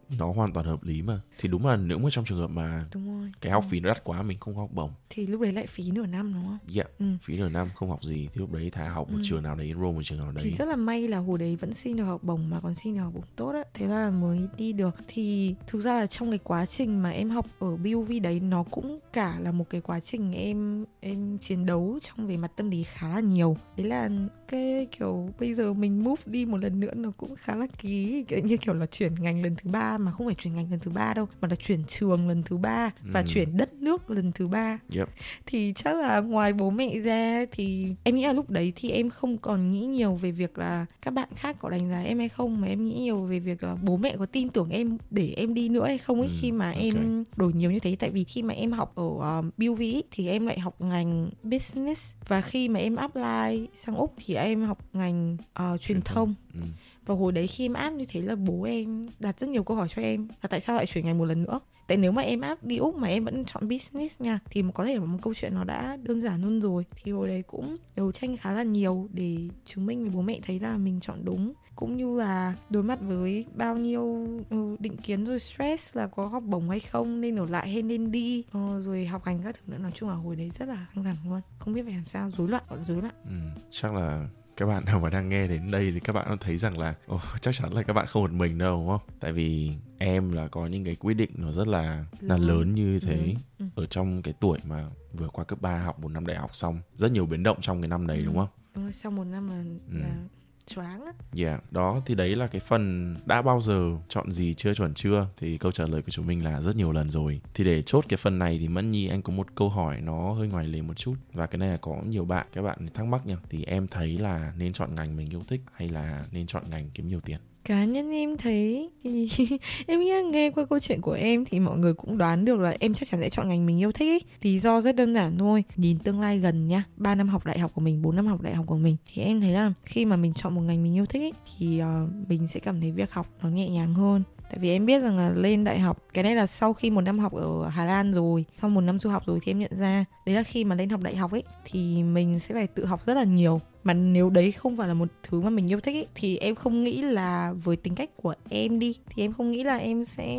ừ, nó hoàn toàn hợp lý mà. Thì đúng là nếu mà trong trường hợp mà đúng rồi. cái học phí nó đắt quá mình không học bổng. Thì lúc đấy lại phí nửa năm đúng không? Yeah Ừ. phí nửa năm không học gì. Thì lúc đấy thà học một Ừ. trường nào đấy enroll một trường nào thì đấy. rất là may là hồi đấy vẫn xin được học bổng mà còn xin được học bổng tốt á. Thế là mới đi được. Thì thực ra là trong cái quá trình mà em học học ở BUV đấy, nó cũng cả là một cái quá trình em em chiến đấu trong về mặt tâm lý khá là nhiều. Đấy là cái kiểu bây giờ mình move đi một lần nữa nó cũng khá là ký kiểu như kiểu là chuyển ngành lần thứ ba mà không phải chuyển ngành lần thứ ba đâu mà là chuyển trường lần thứ ba và Ừ. chuyển đất nước lần thứ ba yep thì chắc là ngoài bố mẹ ra thì em nghĩ là lúc đấy thì em không còn nghĩ nhiều về việc là các bạn khác có đánh giá em hay không mà em nghĩ nhiều về việc là bố mẹ có tin tưởng em để em đi nữa hay không ấy Ừ, khi mà ok. em đổi nhiều như thế tại vì khi mà em học ở um, BUV ý, thì em lại học ngành business và khi mà em apply sang úc thì em học ngành uh, truyền thông. ừ. và hồi đấy khi em áp như thế là bố em đặt rất nhiều câu hỏi cho em. Là tại sao lại chuyển ngành một lần nữa? Tại nếu mà em áp đi úc mà em vẫn chọn business nha thì có thể một câu chuyện nó đã đơn giản hơn rồi. Thì hồi đấy cũng đấu tranh khá là nhiều để chứng minh với bố mẹ thấy là mình chọn đúng cũng như là đối mặt với bao nhiêu ừ, định kiến rồi stress là có học bổng hay không nên ở lại hay nên đi ờ, rồi học hành các thứ nữa nói chung là hồi đấy rất là căng thẳng luôn không biết phải làm sao rối loạn gọi là rối loạn Ừ. chắc là các bạn nào mà đang nghe đến đây thì các bạn thấy rằng là ồ, [laughs] chắc chắn là các bạn không một mình đâu đúng không tại vì em là có những cái quyết định nó rất là là Lớn. như thế Lớn. Ừ. ở trong cái tuổi mà vừa qua cấp 3 học một năm đại học xong rất nhiều biến động trong cái năm đấy Ừ. đúng không Đúng rồi, sau một năm là, Ừ. là choáng á Yeah, đó thì đấy là cái phần đã bao giờ chọn gì chưa chuẩn chưa thì câu trả lời của chúng mình là rất nhiều lần rồi. Thì để chốt cái phần này thì Mẫn Nhi anh có một câu hỏi nó hơi ngoài lề một chút và cái này là có nhiều bạn các bạn thắc mắc nha. Thì em thấy là nên chọn ngành mình yêu thích hay là nên chọn ngành kiếm nhiều tiền? Cá nhân em thấy thì [laughs] em nghĩ nghe qua câu chuyện của em thì mọi người cũng đoán được là em chắc chắn sẽ chọn ngành mình yêu thích ý. lý do rất đơn giản thôi. Nhìn tương lai gần nha. 3 năm học đại học của mình 4 năm học đại học của mình. Thì em thấy là khi mà mình chọn một ngành mình yêu thích ý, thì uh, mình sẽ cảm thấy việc học nó nhẹ nhàng hơn. Tại vì em biết rằng là lên đại học, Cái này là sau khi một năm học ở Hà Lan rồi, Sau một năm du học rồi thì em nhận ra, Đấy là khi mà lên học đại học ấy, Thì mình sẽ phải tự học rất là nhiều. Mà nếu đấy không phải là một thứ mà mình yêu thích ấy, Thì em không nghĩ là với tính cách của em đi, Thì em không nghĩ là em sẽ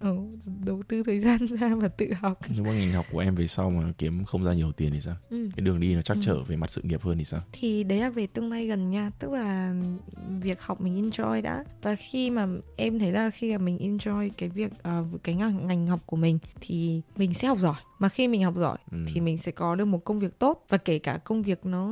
ừ, đầu tư thời gian ra và tự học Nếu mà ngành học của em về sau mà kiếm không ra nhiều tiền thì sao? ừ. Cái đường đi nó chắc Ừ. trở về mặt sự nghiệp hơn thì sao? thì đấy là về tương lai gần nha tức là việc học mình enjoy đã và khi mà em thấy là khi mà mình enjoy cái việc ờ, cái ngành, ngành học của mình thì mình sẽ học giỏi mà khi mình học giỏi Ừ. thì mình sẽ có được một công việc tốt và kể cả công việc nó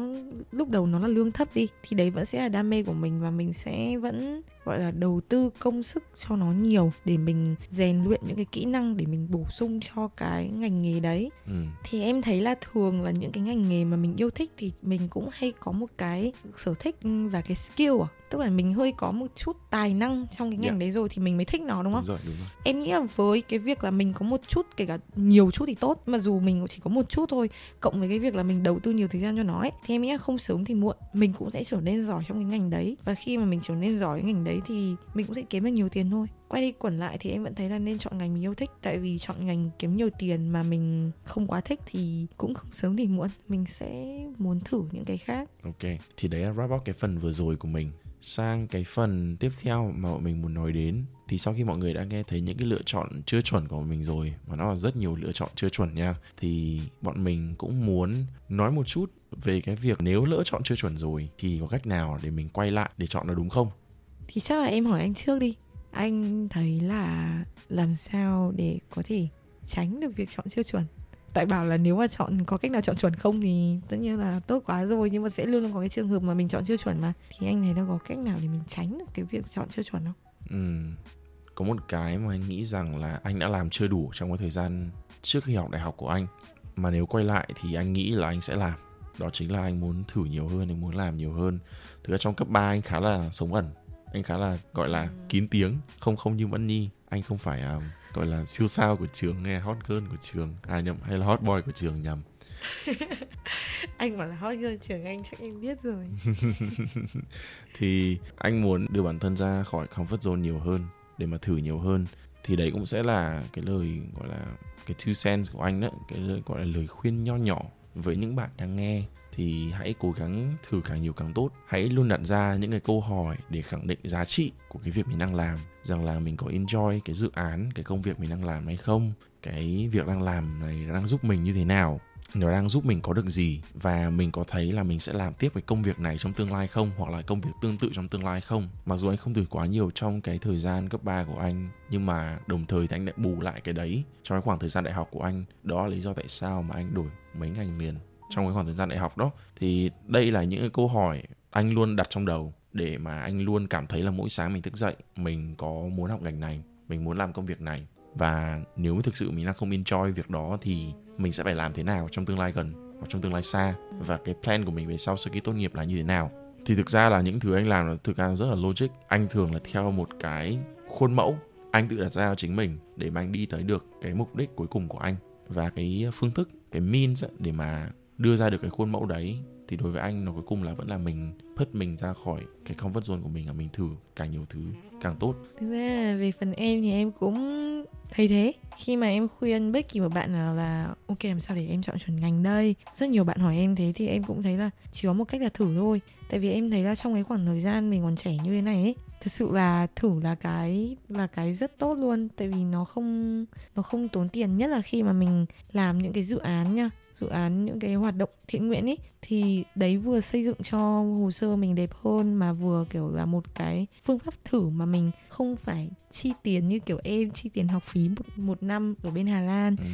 lúc đầu nó là lương thấp đi thì đấy vẫn sẽ là đam mê của mình và mình sẽ vẫn gọi là đầu tư công sức cho nó nhiều để mình rèn luyện những cái kỹ năng để mình bổ sung cho cái ngành nghề đấy Ừ. thì em thấy là thường là những cái ngành nghề mà mình yêu thích thì mình cũng hay có một cái sở thích và cái skill à tức là mình hơi có một chút tài năng trong cái ngành Dạ. đấy rồi thì mình mới thích nó đúng không? Đúng rồi đúng rồi. Em nghĩ là với cái việc là mình có một chút kể cả nhiều chút thì tốt mà dù mình chỉ có một chút thôi cộng với cái việc là mình đầu tư nhiều thời gian cho nó ấy thì em nghĩ là không sớm thì muộn mình cũng sẽ trở nên giỏi trong cái ngành đấy. Và khi mà mình trở nên giỏi cái ngành đấy thì mình cũng sẽ kiếm được nhiều tiền thôi. Quay đi quẩn lại thì em vẫn thấy là nên chọn ngành mình yêu thích. Tại vì chọn ngành kiếm nhiều tiền mà mình không quá thích thì cũng không sớm thì muộn. Mình sẽ muốn thử những cái khác. Ok, thì đấy là wrap up cái phần vừa rồi của mình. Sang cái phần tiếp theo mà bọn mình muốn nói đến. Thì sau khi mọi người đã nghe thấy những cái lựa chọn chưa chuẩn của mình rồi, mà nó là rất nhiều lựa chọn chưa chuẩn nha, thì bọn mình cũng muốn nói một chút về cái việc nếu lỡ chọn chưa chuẩn rồi thì có cách nào để mình quay lại để chọn nó đúng không? thì chắc là em hỏi anh trước đi. Anh thấy là làm sao để có thể tránh được việc chọn chưa chuẩn? Tại bảo là nếu mà chọn có cách nào chọn chuẩn không thì tất nhiên là tốt quá rồi. Nhưng mà sẽ luôn luôn có cái trường hợp mà mình chọn chưa chuẩn mà. Thì anh thấy là có cách nào để mình tránh được cái việc chọn chưa chuẩn không? Ừm, có một cái mà anh nghĩ rằng là anh đã làm chưa đủ trong cái thời gian trước khi học đại học của anh. Mà nếu quay lại thì anh nghĩ là anh sẽ làm. Đó chính là anh muốn thử nhiều hơn anh muốn làm nhiều hơn. Thực ra trong cấp 3 anh khá là sống ẩn. Anh khá là gọi là kín tiếng không không như Mẫn Nhi. Anh không phải à, gọi là siêu sao của trường hay là hot girl của trường. À nhầm hay là hot boy của trường nhầm. [laughs] Anh bảo là hot girl trường anh chắc em biết rồi. [laughs] Thì anh muốn đưa bản thân ra khỏi comfort zone nhiều hơn để mà thử nhiều hơn. Thì đấy cũng sẽ là cái lời gọi là cái two cents của anh đó cái lời gọi là lời khuyên nho nhỏ với những bạn đang nghe thì hãy cố gắng thử càng nhiều càng tốt. Hãy luôn đặt ra những cái câu hỏi để khẳng định giá trị của cái việc mình đang làm, rằng là mình có enjoy cái dự án, cái công việc mình đang làm hay không, cái việc đang làm này đang giúp mình như thế nào, nó đang giúp mình có được gì, và mình có thấy là mình sẽ làm tiếp cái công việc này trong tương lai không, hoặc là công việc tương tự trong tương lai không. Mặc dù anh không thử quá nhiều trong cái thời gian cấp 3 của anh, nhưng mà đồng thời thì anh lại bù lại cái đấy trong cái khoảng thời gian đại học của anh. Đó là lý do tại sao mà anh đổi mấy ngành liền trong cái khoảng thời gian đại học đó, thì đây là những cái câu hỏi anh luôn đặt trong đầu để mà anh luôn cảm thấy là mỗi sáng mình thức dậy, mình có muốn học ngành này, mình muốn làm công việc này. Và nếu thực sự mình đang không enjoy việc đó thì mình sẽ phải làm thế nào trong tương lai gần hoặc trong tương lai xa? Và cái plan của mình về sau sau khi tốt nghiệp là như thế nào? Thì thực ra là những thứ anh làm là thực ra rất là logic. Anh thường là theo một cái khuôn mẫu. Anh tự đặt ra cho chính mình để mà anh đi tới được cái mục đích cuối cùng của anh. Và cái phương thức, cái means để mà đưa ra được cái khuôn mẫu đấy, thì đối với anh nó cuối cùng là vẫn là mình phất mình ra khỏi cái comfort zone của mình là mình thử càng nhiều thứ càng tốt. Thực ra về phần em thì em cũng thấy thế. Khi mà em khuyên bất kỳ một bạn nào là, Ok, làm sao để em chọn chuẩn ngành đây? Rất nhiều bạn hỏi em thế thì em cũng thấy là Chỉ có một cách là thử thôi. Tại vì em thấy là trong cái khoảng thời gian mình còn trẻ như thế này ấy Thực sự là thử là cái là cái rất tốt luôn. Tại vì nó không nó không tốn tiền. Nhất là khi mà mình làm những cái dự án nha dự án những cái hoạt động thiện nguyện ấy thì đấy vừa xây dựng cho hồ sơ mình đẹp hơn mà vừa kiểu là một cái phương pháp thử mà mình không phải chi tiền như kiểu em chi tiền học phí một, một năm ở bên Hà Lan. Ừ.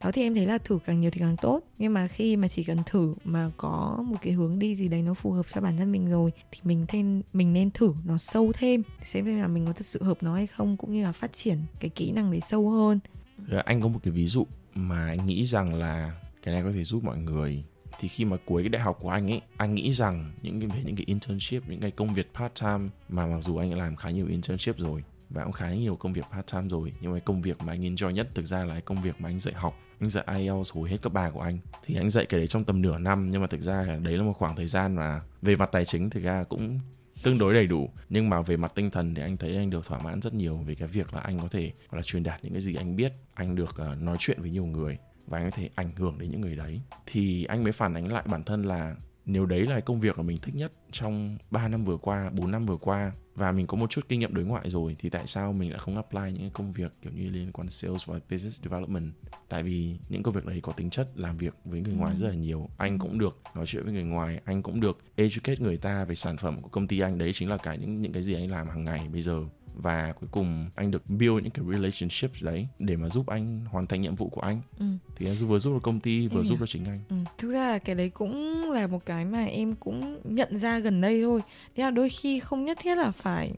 đó thì em thấy là thử càng nhiều thì càng tốt. Nhưng mà khi mà chỉ cần thử mà có một cái hướng đi gì đấy nó phù hợp cho bản thân mình rồi thì mình thêm mình nên thử nó sâu thêm xem xem là mình có thật sự hợp nó hay không cũng như là phát triển cái kỹ năng đấy sâu hơn. Rồi anh có một cái ví dụ mà anh nghĩ rằng là cái này có thể giúp mọi người. Thì khi mà cuối cái đại học của anh ấy anh nghĩ rằng những cái về những cái internship những cái công việc part time mà mặc dù anh đã làm khá nhiều internship rồi và cũng khá nhiều công việc part time rồi nhưng mà cái công việc mà anh enjoy nhất thực ra là cái công việc mà anh dạy học anh dạy IELTS hồi hết cấp 3 của anh. Thì anh dạy cái đấy trong tầm nửa năm nhưng mà thực ra là đấy là một khoảng thời gian mà về mặt tài chính thực ra cũng tương đối đầy đủ. Nhưng mà về mặt tinh thần thì anh thấy anh được thỏa mãn rất nhiều về cái việc là anh có thể gọi là truyền đạt những cái gì anh biết anh được uh, nói chuyện với nhiều người và anh có thể ảnh hưởng đến những người đấy. Thì anh mới phản ánh lại bản thân là nếu đấy là công việc mà mình thích nhất trong 3 năm vừa qua, 4 năm vừa qua và mình có một chút kinh nghiệm đối ngoại rồi thì tại sao mình lại không apply những công việc kiểu như liên quan sales và business development? Tại vì những công việc đấy có tính chất làm việc với người ngoài rất là nhiều. Anh cũng được nói chuyện với người ngoài anh cũng được educate người ta về sản phẩm của công ty anh. Đấy chính là cả những những cái gì anh làm hàng ngày bây giờ và cuối cùng anh được build những cái relationships đấy để mà giúp anh hoàn thành nhiệm vụ của anh ừ. thì anh vừa giúp được công ty vừa Em giúp hiểu. được chính anh Ừ. Thực ra là cái đấy cũng là một cái mà em cũng nhận ra gần đây thôi Thế là đôi khi không nhất thiết là phải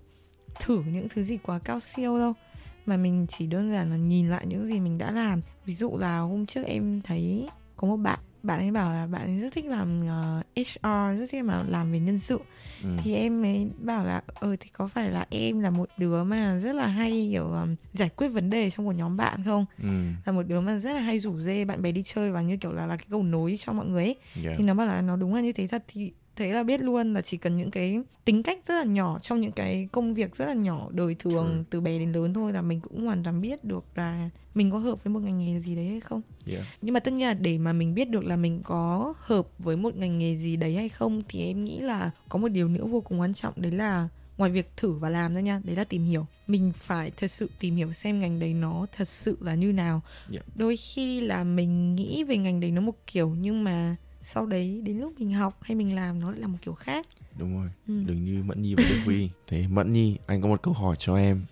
thử những thứ gì quá cao siêu đâu Mà mình chỉ đơn giản là nhìn lại những gì mình đã làm Ví dụ là hôm trước em thấy có một bạn bạn ấy bảo là bạn ấy rất thích làm uh, HR rất thích mà làm về nhân sự ừ. thì em ấy bảo là ờ thì có phải là em là một đứa mà rất là hay kiểu um, giải quyết vấn đề trong một nhóm bạn không ừ. là một đứa mà rất là hay rủ dê bạn bè đi chơi và như kiểu là là cái cầu nối cho mọi người ấy yeah. thì nó bảo là nó đúng là như thế thật thì thế là biết luôn là chỉ cần những cái tính cách rất là nhỏ trong những cái công việc rất là nhỏ đời thường ừ. từ bé đến lớn thôi là mình cũng hoàn toàn biết được là mình có hợp với một ngành nghề gì đấy hay không yeah. nhưng mà tất nhiên là để mà mình biết được là mình có hợp với một ngành nghề gì đấy hay không thì em nghĩ là có một điều nữa vô cùng quan trọng đấy là ngoài việc thử và làm ra nha đấy là tìm hiểu mình phải thật sự tìm hiểu xem ngành đấy nó thật sự là như nào yeah. đôi khi là mình nghĩ về ngành đấy nó một kiểu nhưng mà sau đấy đến lúc mình học hay mình làm nó lại là một kiểu khác. Đúng rồi. Ừ. đừng như mẫn nhi và đức huy. Thế mẫn nhi anh có một câu hỏi cho em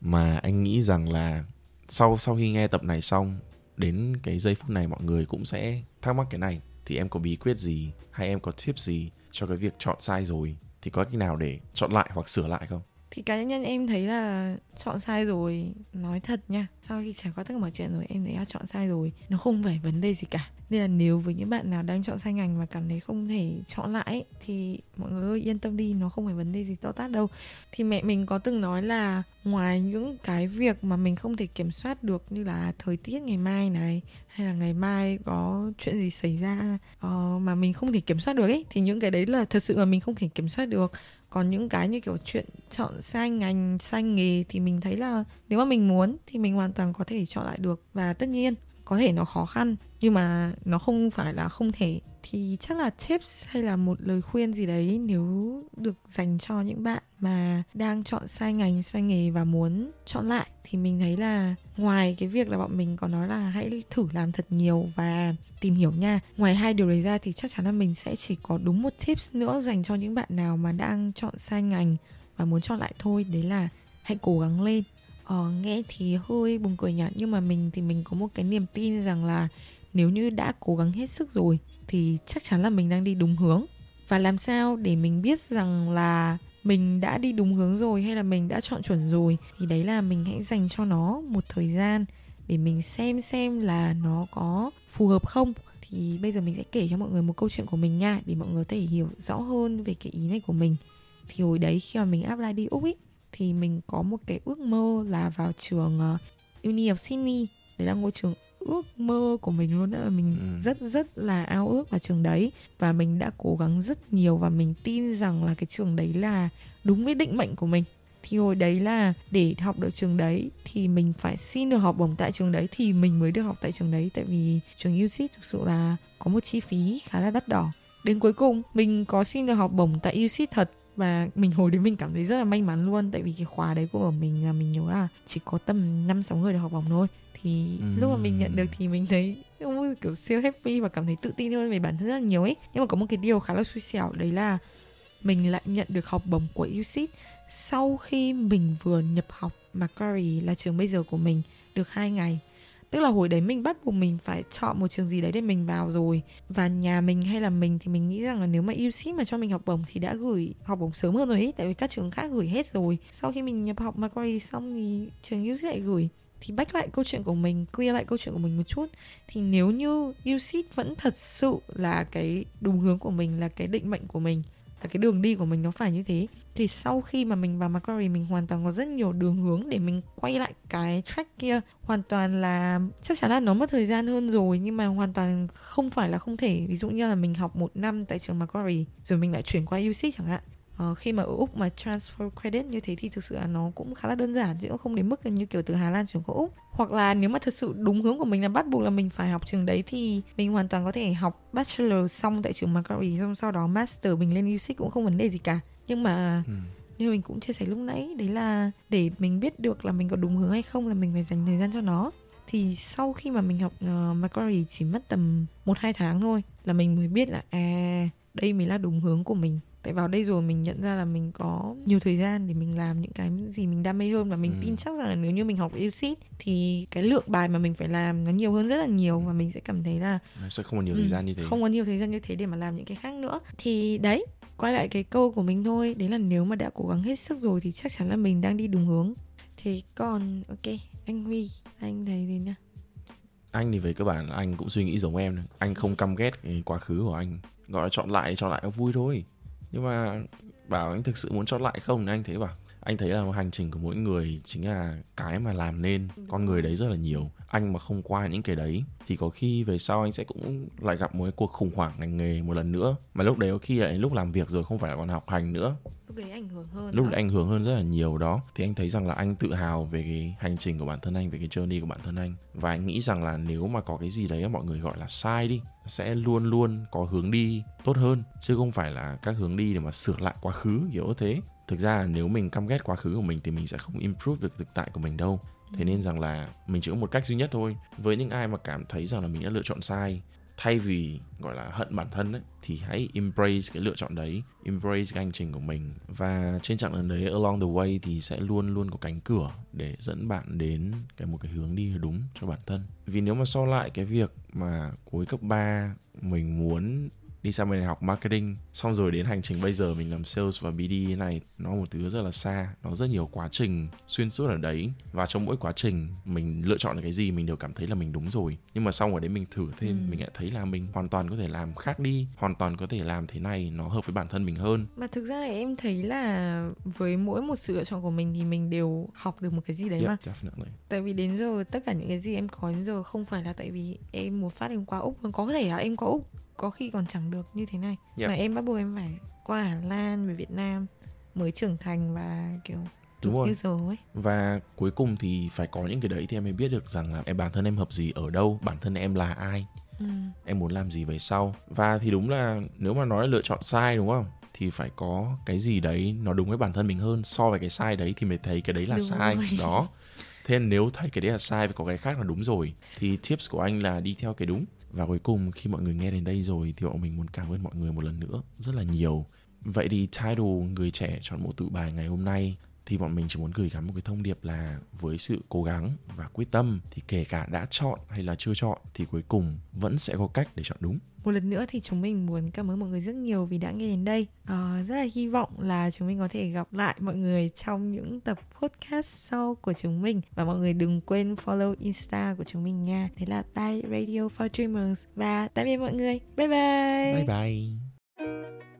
mà anh nghĩ rằng là sau sau khi nghe tập này xong đến cái giây phút này mọi người cũng sẽ thắc mắc cái này. Thì em có bí quyết gì hay em có tip gì cho cái việc chọn sai rồi? Thì có cách nào để chọn lại hoặc sửa lại không thì cá nhân em thấy là chọn sai rồi nói thật nha. Sau khi trải qua tất cả mọi chuyện rồi em thấy là chọn sai rồi nó không phải vấn đề gì cả. Nên là nếu với những bạn nào đang chọn sai ngành và cảm thấy không thể chọn lại thì mọi người ơi yên tâm đi nó không phải vấn đề gì to tát đâu. Thì mẹ mình có từng nói là ngoài những cái việc mà mình không thể kiểm soát được như là thời tiết ngày mai này hay là ngày mai có chuyện gì xảy ra uh, mà mình không thể kiểm soát được ấy thì những cái đấy là thật sự mà mình không thể kiểm soát được còn những cái như kiểu chuyện chọn sai ngành, sai nghề thì mình thấy là nếu mà mình muốn thì mình hoàn toàn có thể chọn lại được. Và tất nhiên có thể nó khó khăn, nhưng mà nó không phải là không thể. Thì chắc là tips hay là một lời khuyên gì đấy nếu được dành cho những bạn mà đang chọn sai ngành, sai nghề và muốn chọn lại, thì mình thấy là ngoài cái việc là bọn mình có nói là hãy thử làm thật nhiều và tìm hiểu nha. Ngoài hai điều đấy ra thì chắc chắn là mình sẽ chỉ có đúng một tips nữa dành cho những bạn nào mà đang chọn sai ngành và muốn chọn lại thôi, đấy là hãy cố gắng lên. Ờ, nghe thì hơi buồn cười nhỉ nhưng mà mình thì mình có một cái niềm tin rằng là nếu như đã cố gắng hết sức rồi thì chắc chắn là mình đang đi đúng hướng. Và làm sao để mình biết rằng là mình đã đi đúng hướng rồi hay là mình đã chọn chuẩn rồi thì đấy là mình hãy dành cho nó một thời gian để mình xem xem là nó có phù hợp không. Thì bây giờ mình sẽ kể cho mọi người một câu chuyện của mình nha để mọi người có thể hiểu rõ hơn về cái ý này của mình. Thì hồi đấy khi mà mình apply đi úc ý thì mình có một cái ước mơ là vào trường uh, Uni of Sydney. Đấy là ngôi trường ước mơ của mình luôn đó mình ừ. rất rất là ao ước vào trường đấy. Và mình đã cố gắng rất nhiều và mình tin rằng là cái trường đấy là đúng với định mệnh của mình. Thì hồi đấy là để học được trường đấy thì mình phải xin được học bổng tại trường đấy thì mình mới được học tại trường đấy. Tại vì trường UC thực sự là có một chi phí khá là đắt đỏ. Đến cuối cùng mình có xin được học bổng tại UC thật và mình hồi đấy mình cảm thấy rất là may mắn luôn. Tại vì cái khóa đấy của mình là mình nhớ là chỉ có tầm năm sáu người được học bổng thôi. Thì ừ. lúc mà mình nhận được thì mình thấy kiểu siêu happy và cảm thấy tự tin hơn về bản thân rất là nhiều ấy. Nhưng mà có một cái điều khá là xui xẻo đấy là mình lại nhận được học bổng của UCIT sau khi mình vừa nhập học Macquarie là trường bây giờ của mình được hai ngày tức là hồi đấy mình bắt buộc mình phải chọn một trường gì đấy để mình vào rồi. Và nhà mình hay là mình thì mình nghĩ rằng là nếu mà UC mà cho mình học bổng thì đã gửi học bổng sớm hơn rồi ấy, tại vì các trường khác gửi hết rồi. Sau khi mình nhập học Macquarie xong thì trường UC lại gửi. Thì back lại câu chuyện của mình, clear lại câu chuyện của mình một chút. Thì nếu như UC vẫn thật sự là cái đúng hướng của mình, là cái định mệnh của mình là cái đường đi của mình nó phải như thế. Thì sau khi mà mình vào Macquarie, mình hoàn toàn có rất nhiều đường hướng để mình quay lại cái track kia. Hoàn toàn là, chắc chắn là nó mất thời gian hơn rồi, nhưng mà hoàn toàn không phải là không thể. Ví dụ như là mình học một năm tại trường Macquarie, rồi mình lại chuyển qua UC chẳng hạn uh, khi mà ở úc mà transfer credit như thế thì thực sự là nó cũng khá là đơn giản chứ không đến mức như kiểu từ hà lan chuyển qua úc. Hoặc là nếu mà thật sự đúng hướng của mình là bắt buộc là mình phải học trường đấy thì mình hoàn toàn có thể học bachelor xong tại trường Macquarie xong sau đó master mình lên UC cũng không vấn đề gì cả. Nhưng mà ừ. như mình cũng chia sẻ lúc nãy đấy là để mình biết được là mình có đúng hướng hay không là mình phải dành thời gian cho nó. Thì sau khi mà mình học uh, Macquarie chỉ mất tầm một hai tháng thôi là mình mới biết là à đây mới là đúng hướng của mình tại vào đây rồi mình nhận ra là mình có nhiều thời gian để mình làm những cái gì mình đam mê hơn và mình ừ. tin chắc rằng là nếu như mình học UC thì cái lượng bài mà mình phải làm nó nhiều hơn rất là nhiều và mình sẽ cảm thấy là sẽ không có nhiều ừ, thời gian như thế. không có nhiều thời gian như thế để mà làm những cái khác nữa. Thì đấy quay lại cái câu của mình thôi. Đấy là nếu mà đã cố gắng hết sức rồi thì chắc chắn là mình đang đi đúng hướng. Thì còn ok anh Huy anh thấy gì nhá anh thì về cơ bản là anh cũng suy nghĩ giống em anh không căm ghét cái quá khứ của anh. Gọi là chọn lại chọn lại nó vui thôi nhưng mà bảo anh thực sự muốn chọn lại không? Thì anh thấy bảo anh thấy là hành trình của mỗi người chính là cái mà làm nên con người đấy rất là nhiều. Anh mà không qua những cái đấy thì có khi về sau anh sẽ cũng lại gặp một cái cuộc khủng hoảng ngành nghề một lần nữa. Mà lúc đấy có khi lại lúc làm việc rồi không phải là còn học hành nữa lúc đấy ảnh hưởng hơn lúc đấy ảnh hưởng hơn rất là nhiều đó. Thì anh thấy rằng là anh tự hào về cái hành trình của bản thân anh về cái journey của bản thân anh. Và anh nghĩ rằng là nếu mà có cái gì đấy mọi người gọi là sai đi sẽ luôn luôn có hướng đi tốt hơn. Chứ không phải là các hướng đi để mà sửa lại quá khứ kiểu như thế. Thực ra nếu mình căm ghét quá khứ của mình thì mình sẽ không improve được thực tại của mình đâu. Thế nên rằng là mình chỉ có một cách duy nhất thôi. Với những ai mà cảm thấy rằng là mình đã lựa chọn sai thay vì, gọi là, hận bản thân ấy, thì hãy embrace cái lựa chọn đấy, embrace cái hành trình của mình. Và trên chặng đường đấy, along the way thì sẽ luôn luôn có cánh cửa để dẫn bạn đến cái một cái hướng đi đúng cho bản thân. Vì nếu mà so lại cái việc mà cuối cấp 3 mình muốn đi sang bên này học marketing xong rồi đến hành trình bây giờ mình làm sales và BD này nó một thứ rất là xa nó rất nhiều quá trình xuyên suốt ở đấy. Và trong mỗi quá trình mình lựa chọn cái gì mình đều cảm thấy là mình đúng rồi. Nhưng mà xong ở đấy mình thử thêm ừ. mình lại thấy là mình hoàn toàn có thể làm khác đi hoàn toàn có thể làm thế này nó hợp với bản thân mình hơn. Mà thực ra em thấy là với mỗi một sự lựa chọn của mình thì mình đều học được một cái gì đấy yep, mà. definitely. tại vì đến giờ tất cả những cái gì em có đến giờ không phải là tại vì em một phát em qua úc có thể là em qua úc có khi còn chẳng được như thế này. Yep. mà em bắt buộc em phải qua Hà Lan về Việt Nam mới trưởng thành và kiểu đúng rồi. ấy. Và cuối cùng thì phải có những cái đấy thì em mới biết được rằng là em bản thân em hợp gì ở đâu bản thân em là ai ừ. em muốn làm gì về sau. Và thì đúng là nếu mà nói là lựa chọn sai đúng không? Thì phải có cái gì đấy nó đúng với bản thân mình hơn so với cái sai đấy thì mới thấy cái đấy là đúng sai. rồi. đó. [laughs] Thế nên nếu thấy cái đấy là sai và có cái khác là đúng rồi thì tips của anh là đi theo cái đúng và cuối cùng, khi mọi người nghe đến đây rồi thì bọn mình muốn cảm ơn mọi người một lần nữa, rất là nhiều. Vậy thì title người trẻ chọn bộ tự bài ngày hôm nay thì bọn mình chỉ muốn gửi gắm một cái thông điệp là với sự cố gắng và quyết tâm thì kể cả đã chọn hay là chưa chọn thì cuối cùng vẫn sẽ có cách để chọn đúng. Một lần nữa thì chúng mình muốn cảm ơn mọi người rất nhiều vì đã nghe đến đây. À, rất là hy vọng là chúng mình có thể gặp lại mọi người trong những tập podcast sau của chúng mình. Và mọi người đừng quên follow insta của chúng mình nha. Đấy là bye radio for dreamers. Và tạm biệt mọi người. Bye bye. Bye bye